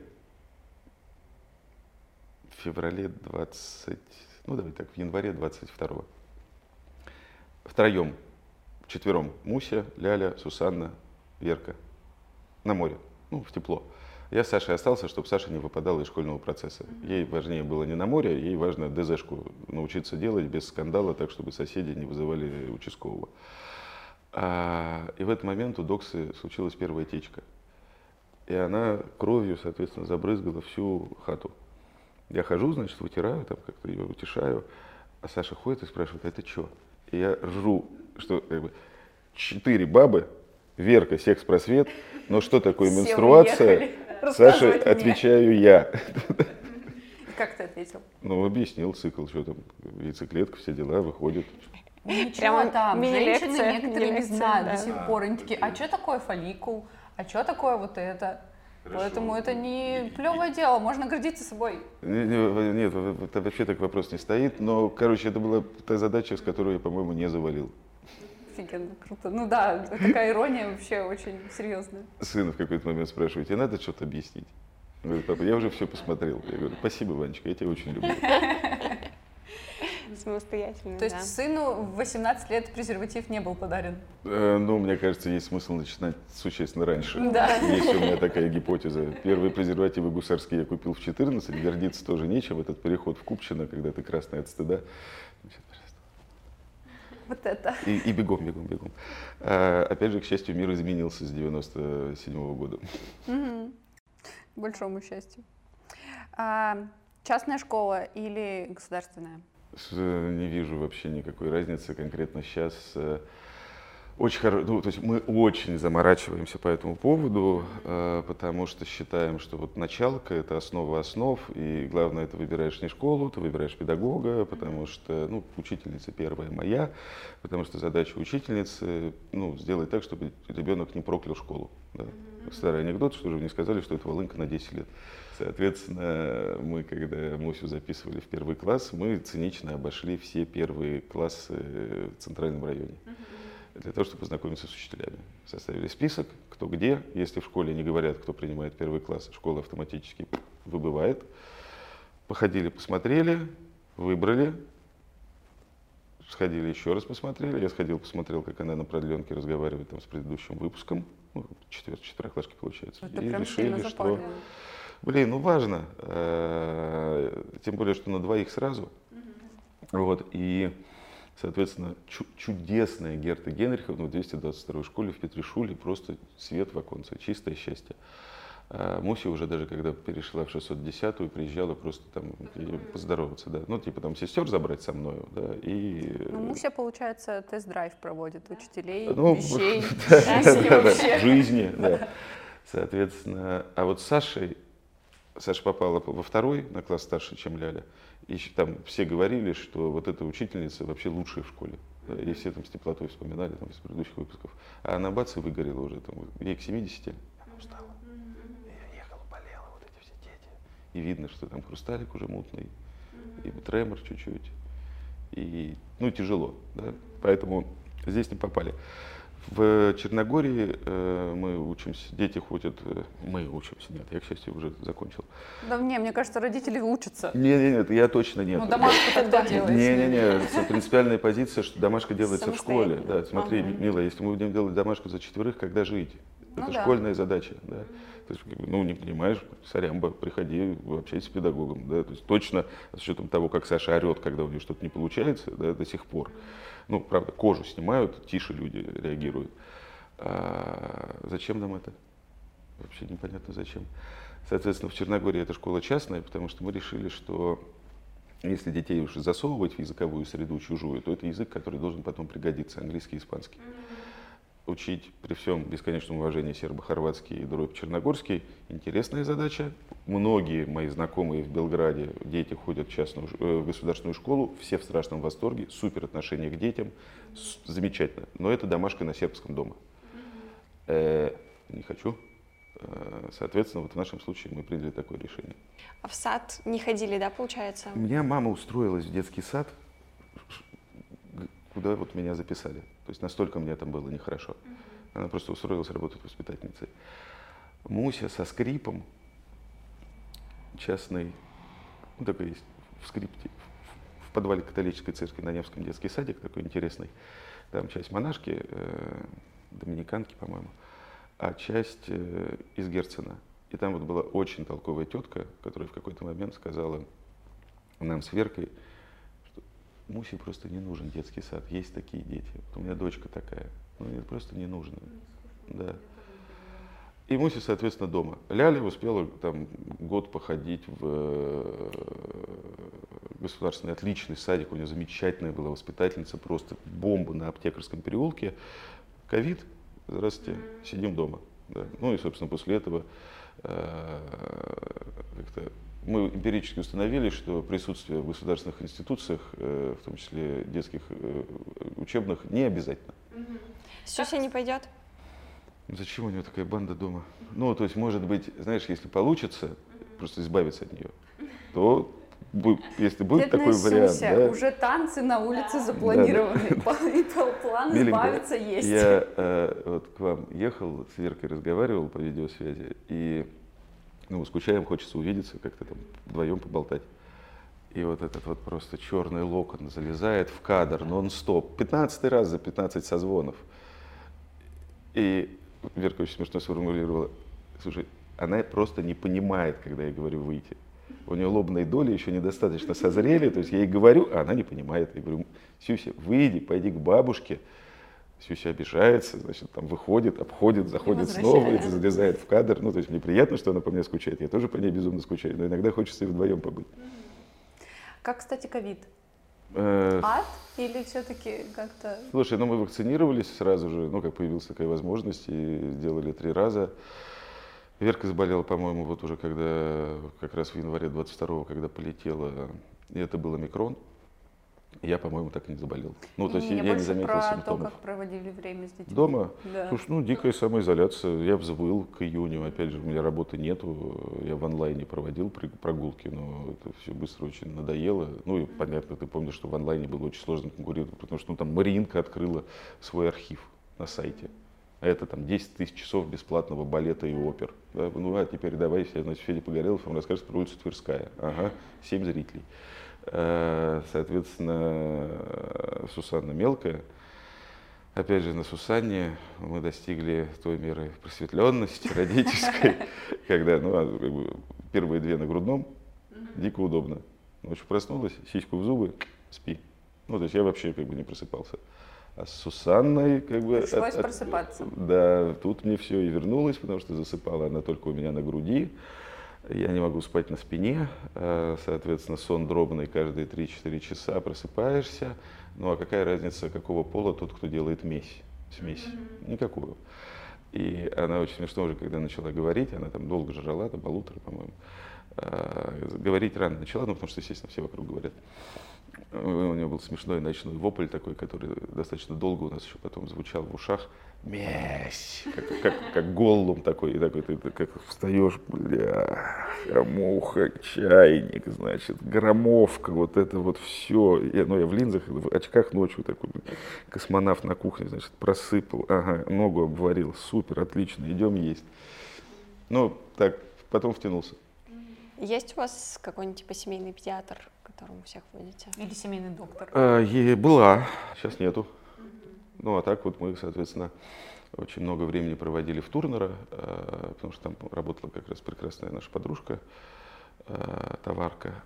в феврале 20, ну давай так, в январе 22 Втроем, четвером. Муся, Ляля, Сусанна, Верка. На море, ну, в тепло. Я с Сашей остался, чтобы Саша не выпадала из школьного процесса. Ей важнее было не на море, ей важно ДЗшку научиться делать без скандала, так, чтобы соседи не вызывали участкового. А, и в этот момент у Доксы случилась первая течка. И она кровью, соответственно, забрызгала всю хату. Я хожу, значит, вытираю, там как-то ее утешаю, а Саша ходит и спрашивает, а это что? И я ржу, что как бы, четыре бабы, Верка, секс-просвет, но что такое Все менструация? Саша, мне. отвечаю я. Как ты ответил? Ну, объяснил цикл, что там, яйцеклетка, все дела, выходит. Ну, ничего Прямо там, женщины некоторые не знают да. до сих пор. Они такие, а что такое фолликул? А что такое вот это? Поэтому это не плевое дело, можно гордиться собой. Не- не- Нет, это вообще так вопрос не стоит, но, короче, это была та задача, с которой я, по-моему, не завалил. Офигенно, круто. Ну да, такая ирония вообще очень серьезная. Сын в какой-то момент спрашивает, тебе надо что-то объяснить? Он говорит, папа, я уже все посмотрел. Я говорю, спасибо, Ванечка, я тебя очень люблю. Самостоятельно, То есть да. сыну в 18 лет презерватив не был подарен? Э, Ну, мне кажется, есть смысл начинать существенно раньше. Да. Есть у меня такая гипотеза. Первые презервативы гусарские я купил в 14, гордиться тоже нечем. Этот переход в Купчино, когда ты красный от стыда. Вот это. И, и бегом, бегом, бегом. А, опять же, к счастью, мир изменился с 97 года. Мгм. К большому счастью. А, частная школа или государственная? Э, Не вижу вообще никакой разницы конкретно сейчас. Очень хоро... ну, то есть мы очень заморачиваемся по этому поводу, э, потому что считаем, что вот началка – это основа основ, и главное, ты выбираешь не школу, ты выбираешь педагога, потому что, ну, учительница первая моя, потому что задача учительницы, ну, сделать так, чтобы ребенок не проклял школу. да. Старый анекдот, что же мне сказали, что это волынка на 10 лет. Соответственно, мы, когда Мусю записывали в первый класс, мы цинично обошли все первые классы в центральном районе. Для того, чтобы познакомиться с учителями. Составили список, кто где. Если в школе не говорят, кто принимает первый класс, школа автоматически выбывает. Походили, посмотрели, выбрали. Сходили еще раз посмотрели. Я сходил, посмотрел, как она на продленке разговаривает там, с предыдущим выпуском. Ну, четвер- четвероклашки получается. Это И решили, что. Блин, ну важно. Э, Тем более, что на двоих сразу. Вот, и, соответственно, чу- чудесная Герта Генриховна в 222 школе в Петришуле, просто свет в оконце, чистое счастье. А Муся уже даже когда перешла в 610-ю, приезжала просто там поздороваться, да. Ну, типа там сестер забрать со мной, да, и... Ну, Муся, получается, тест-драйв проводит учителей, ну, вещей, жизни, да. Соответственно, а вот с Сашей, Саша попала во второй, на класс старше, чем Ляля, и там все говорили, что вот эта учительница вообще лучшая в школе. И все там с теплотой вспоминали там, из предыдущих выпусков. А она бац и выгорела уже, там, ей к 70, она устала. Ехала, болела, вот эти все дети. И видно, что там хрусталик уже мутный, и тремор чуть-чуть. И, ну, тяжело, да, поэтому здесь не попали. В Черногории э, мы учимся, дети ходят, э, мы учимся, нет, я, к счастью, уже закончил. Да не, мне кажется, родители учатся. Нет, нет, нет, я точно нет. Ну, домашку тогда делаете. Не, не, не, принципиальная позиция, что домашка делается в школе. Да, смотри, ага. Мила, если мы будем делать домашку за четверых, когда жить? Ну, Это да. школьная задача, да. То есть, ну, не понимаешь, сорямба, приходи, общайся с педагогом, да. То есть точно с учетом того, как Саша орет, когда у нее что-то не получается, да, до сих пор. Ну, правда, кожу снимают, тише люди реагируют. А зачем нам это? Вообще непонятно зачем. Соответственно, в Черногории эта школа частная, потому что мы решили, что если детей уже засовывать в языковую среду чужую, то это язык, который должен потом пригодиться, английский испанский. Mm-hmm учить при всем бесконечном уважении сербо-хорватский и дробь черногорский интересная задача. Многие мои знакомые в Белграде дети ходят в, частную, э, в государственную школу, все в страшном восторге, супер отношение к детям, замечательно. Но это домашка на сербском дома. Э, не хочу. Э, соответственно, вот в нашем случае мы приняли такое решение. А в сад не ходили, да, получается? У меня мама устроилась в детский сад, куда вот меня записали. То есть настолько мне там было нехорошо. Она просто устроилась работать воспитательницей. Муся со скрипом, частный, ну такой есть в скрипте, в подвале католической церкви на Невском детский садик, такой интересный. Там часть монашки, э, доминиканки, по-моему, а часть э, из Герцена. И там вот была очень толковая тетка, которая в какой-то момент сказала нам с Веркой, Мусе просто не нужен детский сад. Есть такие дети. Вот у меня дочка такая. Ну, это просто не нужно. Да. И Муси, соответственно, дома. Ляля успела там год походить в э, государственный отличный садик. У нее замечательная была воспитательница, просто бомба на аптекарском переулке. Ковид, здравствуйте, сидим дома. Да. Ну и, собственно, после этого э, как-то мы эмпирически установили, что присутствие в государственных институциях, э, в том числе детских э, учебных, не обязательно. Сюся не пойдет? Зачем у него такая банда дома? Ну, то есть, может быть, знаешь, если получится просто избавиться от нее, то если будет Бедная такой вариант. Да, уже танцы на улице запланированы, да, да, и план избавиться есть. Я э, вот к вам ехал, с Веркой разговаривал по видеосвязи, и ну, скучаем, хочется увидеться, как-то там вдвоем поболтать. И вот этот вот просто черный локон залезает в кадр нон-стоп. 15 раз за 15 созвонов. И Верка очень смешно сформулировала. Слушай, она просто не понимает, когда я говорю выйти. У нее лобные доли еще недостаточно созрели, то есть я ей говорю, а она не понимает. Я говорю, Сюся, выйди, пойди к бабушке, Сюся обижается, значит, там выходит, обходит, заходит снова и залезает в кадр. Ну, то есть мне приятно, что она по мне скучает. Я тоже по ней безумно скучаю, но иногда хочется и вдвоем побыть. Как, кстати, ковид? Э, Ад или все-таки как-то... Слушай, ну мы вакцинировались сразу же, ну как появилась такая возможность, и сделали три раза. Верка заболела, по-моему, вот уже когда, как раз в январе 22-го, когда полетела, и это был омикрон. Я, по-моему, так и не заболел. Ну, то есть я, я не заметил про симптомов. то, как проводили время с детьми. Дома? Да. Слушай, ну, дикая самоизоляция. Я взвыл к июню. Опять же, у меня работы нету. Я в онлайне проводил прогулки, но это все быстро очень надоело. Ну, и понятно, ты помнишь, что в онлайне было очень сложно конкурировать, потому что ну, там Маринка открыла свой архив на сайте. А это там 10 тысяч часов бесплатного балета и опер. Да? Ну, а теперь давай, значит, Федя Погорелов вам расскажет про улицу Тверская. Ага, 7 зрителей. Э, соответственно, Сусанна мелкая. Опять же, на Сусанне мы достигли той меры просветленности родительской, когда ну, а, первые две на грудном, дико удобно. Ночью проснулась, сиську в зубы, спи. Ну, то есть я вообще как бы не просыпался. А с Сусанной как бы... Пришлось просыпаться. Да, тут мне все и вернулось, потому что засыпала она только у меня на груди. Я не могу спать на спине, э, соответственно, сон дробный каждые 3-4 часа, просыпаешься. Ну а какая разница, какого пола тот, кто делает смесь? смесь? Никакую. И она очень смешно уже, когда начала говорить, она там долго жрала, до полутора, по-моему. Э, говорить рано начала, ну потому что, естественно, все вокруг говорят. У него был смешной ночной вопль такой, который достаточно долго у нас еще потом звучал в ушах. Месть! Как, как, как голлум такой, и такой, ты как встаешь, бля, громуха, чайник, значит, громовка, вот это вот все. Я, ну, я в линзах, в очках ночью такой, космонавт на кухне, значит, просыпал, ага, ногу обварил, супер, отлично, идем есть. Ну, так, потом втянулся. Есть у вас какой-нибудь типа семейный педиатр, которому всех водите? Или семейный доктор? А, была, сейчас нету. Ну, а так вот мы, соответственно, очень много времени проводили в Турнера, а, потому что там работала как раз прекрасная наша подружка, а, товарка.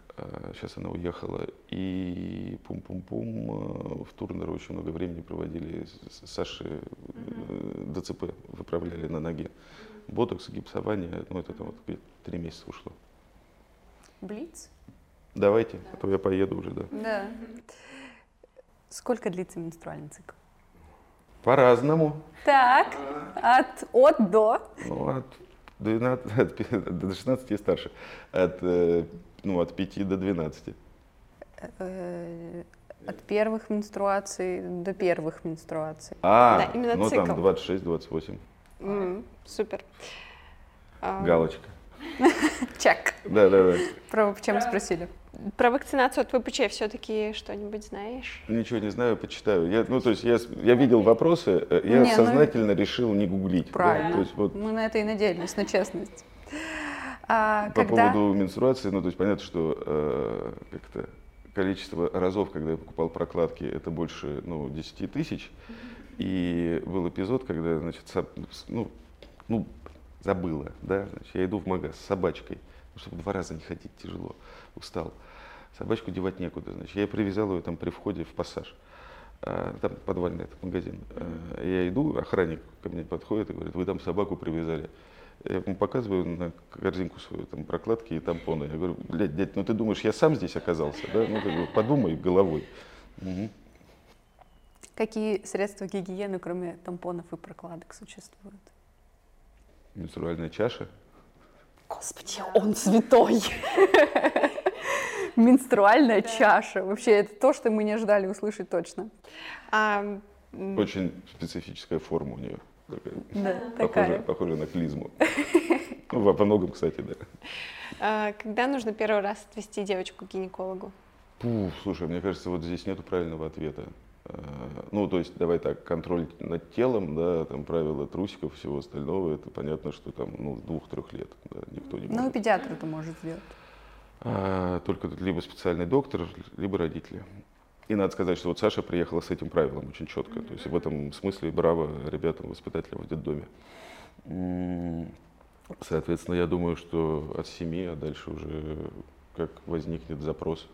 Сейчас она уехала. И пум-пум-пум в Турнера очень много времени проводили. Саши mm ДЦП выправляли на ноге. Ботокс, гипсование, ну это там вот три месяца ушло. Блиц? Давайте, а то я поеду уже, да. Да. Сколько длится менструальный цикл? По-разному. Так, от, от до? Ну, от 12, от, до 16 и старше. От, э, ну, от 5 до 12. Э, от первых менструаций до первых менструаций. А, да, именно ну цикл. там 26-28. Mm, супер. Галочка. Чек. Да, да, да. Про чем спросили? Про вакцинацию от ВПЧ все-таки что-нибудь знаешь? Ничего не знаю, почитаю. Я, ну, то есть я, я видел вопросы, э, я не, ну, сознательно ну, решил не гуглить. Правильно. Да? То есть, вот, Мы на это и надеялись, на честность. А, по когда... поводу менструации, ну, то есть понятно, что э, как-то количество разов, когда я покупал прокладки, это больше ну, 10 тысяч. И был эпизод, когда, значит, ну, ну, забыла, да, значит, я иду в магаз с собачкой, чтобы два раза не ходить тяжело, устал. Собачку девать некуда, значит, я привязал ее там при входе в пассаж. А, там подвальный этот магазин. А, я иду, охранник ко мне подходит и говорит, вы там собаку привязали. Я ему показываю на корзинку свою, там прокладки и тампоны. Я говорю, блядь, дядь, ну ты думаешь, я сам здесь оказался, да? Ну, как бы, подумай головой. Угу. Какие средства гигиены, кроме тампонов и прокладок, существуют? Менструальная чаша. Господи, он святой. Менструальная чаша. Вообще, это то, что мы не ожидали услышать точно. Очень специфическая форма у нее. Да, похоже, похоже на клизму. Ну, во многом, кстати, да. А, когда нужно первый раз отвести девочку к гинекологу? Пух, слушай, мне кажется, вот здесь нету правильного ответа. Э, ну, то есть, давай так, контроль над телом, да, там правила трусиков, всего остального, это понятно, что там, ну, двух-трех лет, да, никто не может. Ну, педиатр это может сделать. А, только либо специальный доктор, либо родители. И надо сказать, что вот Саша приехала с этим правилом очень четко. То есть в этом смысле браво ребятам, воспитателям в детдоме. Соответственно, я думаю, что от семьи, а дальше уже как возникнет запрос,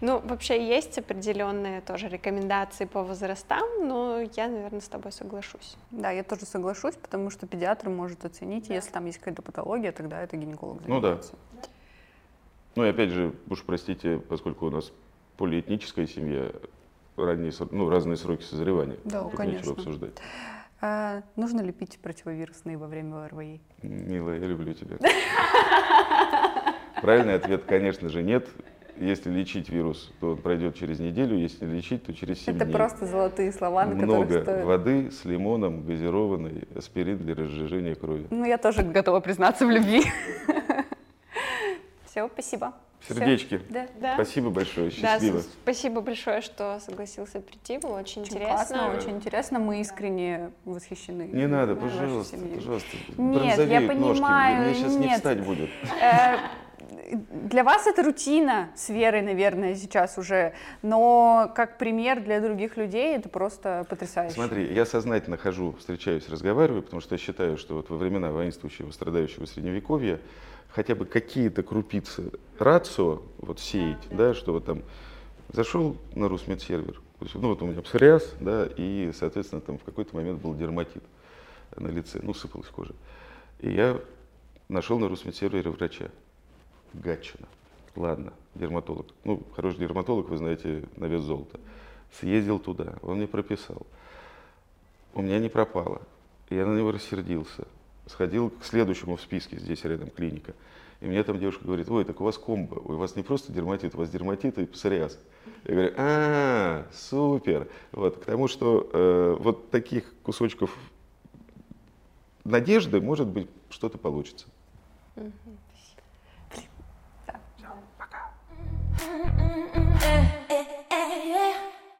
ну, вообще есть определенные тоже рекомендации по возрастам, но я, наверное, с тобой соглашусь. Да, я тоже соглашусь, потому что педиатр может оценить, да. если там есть какая-то патология, тогда это гинеколог занимается. Ну да. Ну и опять же, уж простите, поскольку у нас полиэтническая семья, ранние, ну, разные сроки созревания. Да, Тут конечно. обсуждать. А, нужно ли пить противовирусные во время ОРВИ? Милая, я люблю тебя. Правильный ответ, конечно же, нет. Если лечить вирус, то он пройдет через неделю, если лечить, то через 7 Это дней. просто золотые слова, на Много стоит... воды с лимоном, газированный, аспирин для разжижения крови. Ну, я тоже готова признаться в любви. Все, спасибо. Сердечки. Да. да. Спасибо большое, счастливо. Да, спасибо большое, что согласился прийти, было очень, очень интересно. Классно, очень интересно, мы искренне восхищены. Не надо, пожалуйста, пожалуйста. Нет, я понимаю, ножки. Мне сейчас нет. не встать будет. Для вас это рутина с верой, наверное, сейчас уже, но как пример для других людей это просто потрясающе. Смотри, я сознательно хожу, встречаюсь, разговариваю, потому что я считаю, что вот во времена воинствующего, страдающего средневековья хотя бы какие-то крупицы рацио вот сеять, да, что вот там зашел на Русмедсервер, ну вот у меня псориаз, да, и, соответственно, там в какой-то момент был дерматит на лице, ну, сыпалась кожа. И я нашел на Русмедсервере врача, Гатчина. Ладно, дерматолог. Ну, хороший дерматолог, вы знаете, на вес золота. Съездил туда, он мне прописал. У меня не пропало. Я на него рассердился. Сходил к следующему в списке, здесь рядом клиника. И мне там девушка говорит, ой, так у вас комбо, у вас не просто дерматит, у вас дерматит и псориаз. Я говорю, а, супер. Вот, к тому, что э, вот таких кусочков надежды, может быть, что-то получится. Uh-uh.